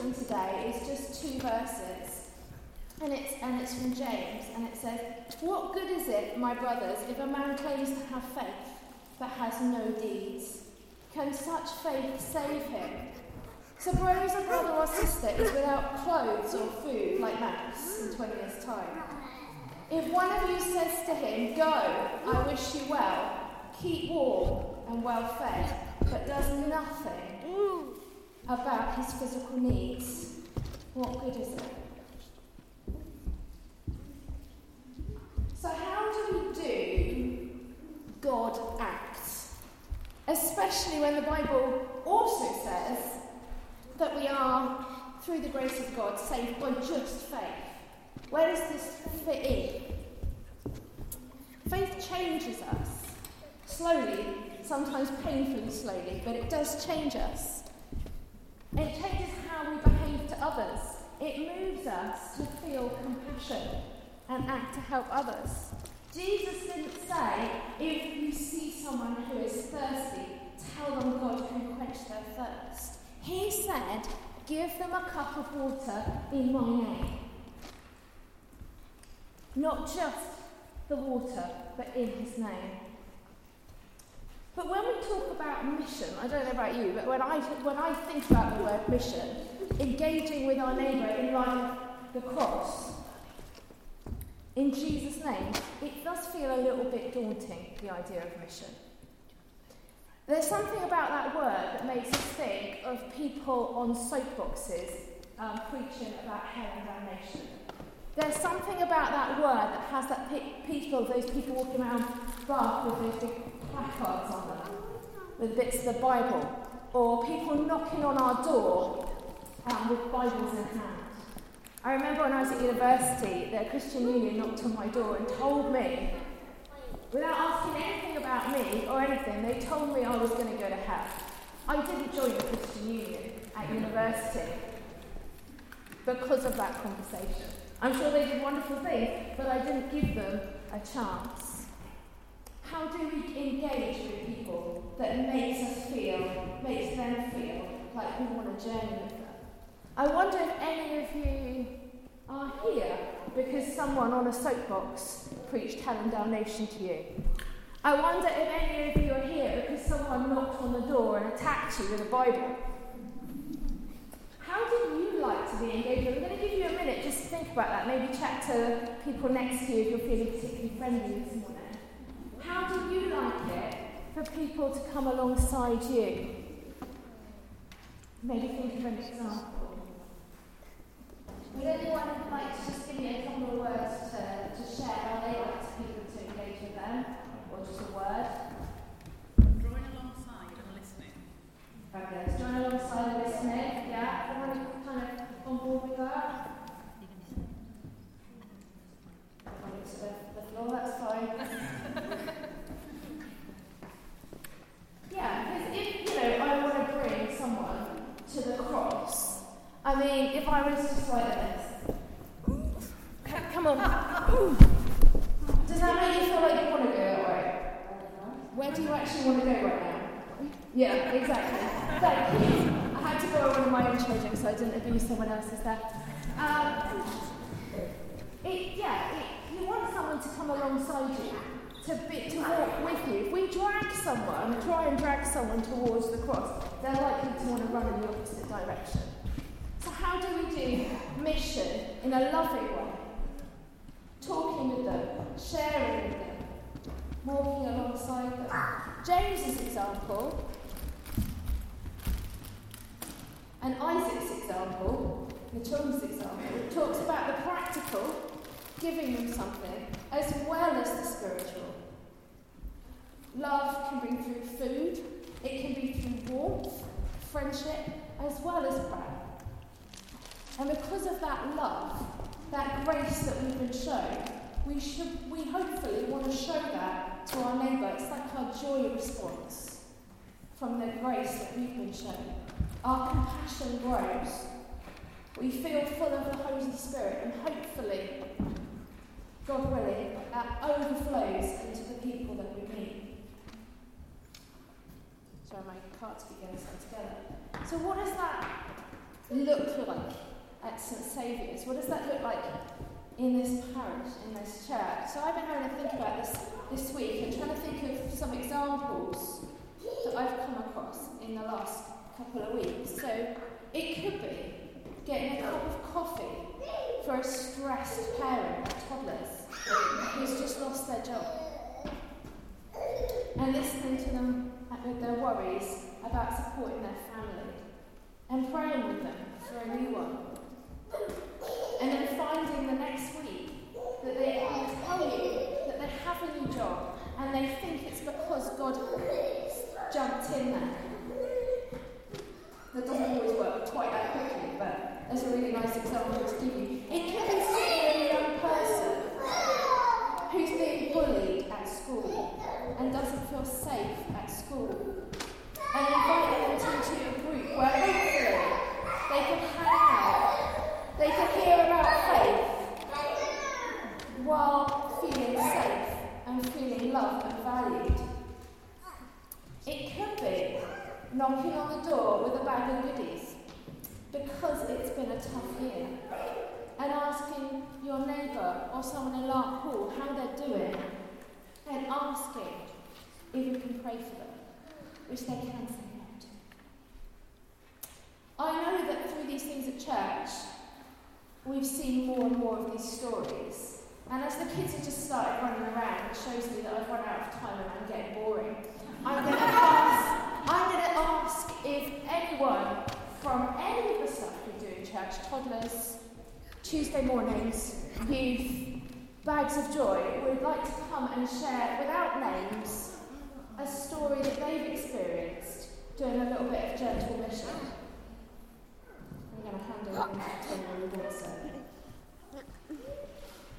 from today is just two verses. And it's, and it's from James, and it says, What good is it, my brothers, if a man claims to have faith but has no deeds? Can such faith save him? Suppose a brother or sister is without clothes or food like Max in 20 years' time. If one of you says to him, Go, I wish you well, keep warm and well fed, but does nothing about his physical needs, what good is it? So, how do we do God acts? Especially when the Bible also says that we are, through the grace of God, saved by just faith. Where does this fit in? Faith changes us slowly, sometimes painfully slowly, but it does change us. It changes how we behave to others. It moves us to feel compassion and act to help others. Jesus didn't say, if you see someone who is thirsty, tell them God can quench their thirst. He said, give them a cup of water in my name. Not just the water, but in his name. But when we talk about mission, I don't know about you, but when I, when I think about the word mission, engaging with our neighbour in light of the cross, in Jesus' name, it does feel a little bit daunting, the idea of mission. There's something about that word that makes us think of people on soapboxes um, preaching about hell and damnation. There's something about that word that has that pe- people, those people walking around Bath with those big placards on them, with bits of the Bible, or people knocking on our door um, with Bibles in hand. I remember when I was at university, the Christian Union knocked on my door and told me, without asking anything about me or anything, they told me I was going to go to hell. I didn't join the Christian Union at university because of that conversation. I'm sure they did wonderful things, but I didn't give them a chance. How do we engage with people that makes us feel, makes them feel like we want to journey with them? I wonder if any of you are here because someone on a soapbox preached hell and damnation to you. I wonder if any of you are here because someone knocked on the door and attacked you with a Bible. How do you like to be engaged? I'm going to give you a minute just to think about that. Maybe chat to people next to you if you're feeling particularly friendly this morning. How do you like it for people to come alongside you? Maybe think of an example. Would anyone like to just give me a couple of words to, to share how they like to people to engage with them? Or just a word? Drawing alongside and listening. Fabulous. Join alongside and listening. Yeah? Everyone kind of on board with that? Everyone to the, the floor, that's fine. yeah, because if, you know, I want to bring someone to the cross, I mean, if I was just like this, come on. Does that make you feel like you want to go that way? Where do you actually want to go right now? Yeah, exactly. Thank you. I had to borrow one of my own children so I didn't abuse someone else's there. Um, it, yeah, it, you want someone to come alongside you, to, be, to walk with you. If we drag someone, try and drag someone towards the cross, they're likely to want to run in the opposite direction. So, how do we do mission in a loving way? With them, sharing with them, walking alongside them. James's example and Isaac's example, the children's example, talks about the practical, giving them something, as well as the spiritual. Love can be through food, it can be through warmth, friendship, as well as prayer. And because of that love, that grace that we've been shown, we should we hopefully want to show that to our neighbour. It's like our joy response from the grace that we've been shown. Our compassion grows. We feel full of the Holy Spirit, and hopefully, God willing, that overflows into the people that we meet. Sorry, my cards getting stuck together. So, what does that look like at St Saviour's? What does that look like in this parish, in this church? So I've been having to think about this this week and trying to think of some examples that I've come across in the last couple of weeks. So it could be getting a cup of coffee for a stressed parent of toddlers who's just lost their job and listening to them with their worries about supporting their family and praying with them for a new one. And then finding the next week that they can tell you that they have a new job and they think it's because God jumped in there. That doesn't always work quite that quickly, but that's a really nice example to give you. It can be seeing a young person who's being bullied at school and doesn't feel safe at school and inviting them into a group where hopefully they can hang out, they can hear about faith while feeling safe and feeling loved and valued. It could be knocking on the door with a bag of goodies because it's been a tough year and asking your neighbour or someone in Larkhall how they're doing and asking if you can pray for them, which they can say no to. I know that through these things at church, we've seen more and more of these stories. And as the kids have just started running around, it shows me that I've run out of time Tuesday mornings, youth bags of joy would like to come and share, without names, a story that they've experienced doing a little bit of gentle mission. I'm going to hand over to